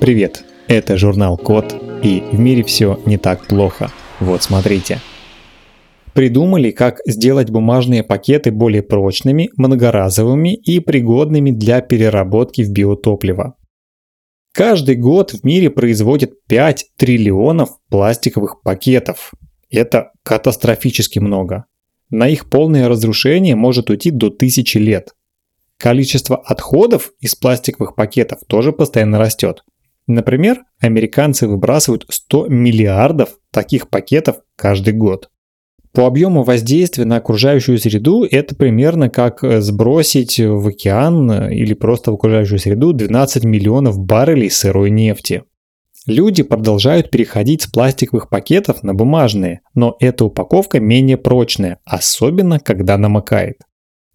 Привет, это журнал Код, и в мире все не так плохо. Вот смотрите. Придумали, как сделать бумажные пакеты более прочными, многоразовыми и пригодными для переработки в биотопливо. Каждый год в мире производят 5 триллионов пластиковых пакетов. Это катастрофически много. На их полное разрушение может уйти до тысячи лет. Количество отходов из пластиковых пакетов тоже постоянно растет. Например, американцы выбрасывают 100 миллиардов таких пакетов каждый год. По объему воздействия на окружающую среду это примерно как сбросить в океан или просто в окружающую среду 12 миллионов баррелей сырой нефти. Люди продолжают переходить с пластиковых пакетов на бумажные, но эта упаковка менее прочная, особенно когда намокает.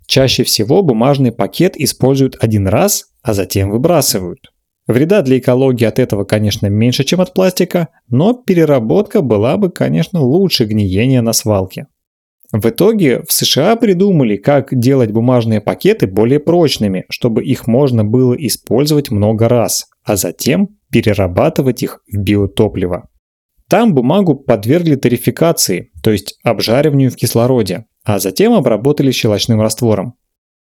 Чаще всего бумажный пакет используют один раз, а затем выбрасывают. Вреда для экологии от этого, конечно, меньше, чем от пластика, но переработка была бы, конечно, лучше гниения на свалке. В итоге в США придумали, как делать бумажные пакеты более прочными, чтобы их можно было использовать много раз, а затем перерабатывать их в биотопливо. Там бумагу подвергли тарификации, то есть обжариванию в кислороде, а затем обработали щелочным раствором.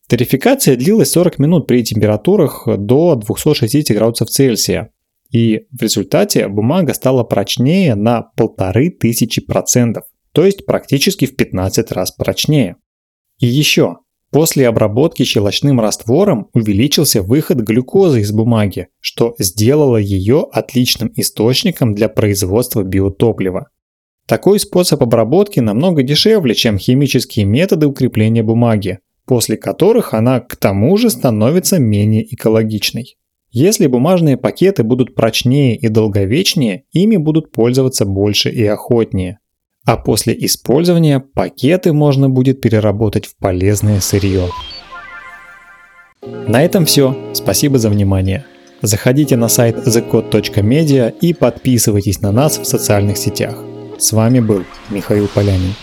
Тарификация длилась 40 минут при температурах до 260 градусов Цельсия. И в результате бумага стала прочнее на 1500%, то есть практически в 15 раз прочнее. И еще, после обработки щелочным раствором увеличился выход глюкозы из бумаги, что сделало ее отличным источником для производства биотоплива. Такой способ обработки намного дешевле, чем химические методы укрепления бумаги, после которых она к тому же становится менее экологичной. Если бумажные пакеты будут прочнее и долговечнее, ими будут пользоваться больше и охотнее. А после использования пакеты можно будет переработать в полезное сырье. На этом все. Спасибо за внимание. Заходите на сайт thecode.media и подписывайтесь на нас в социальных сетях. С вами был Михаил Полянин.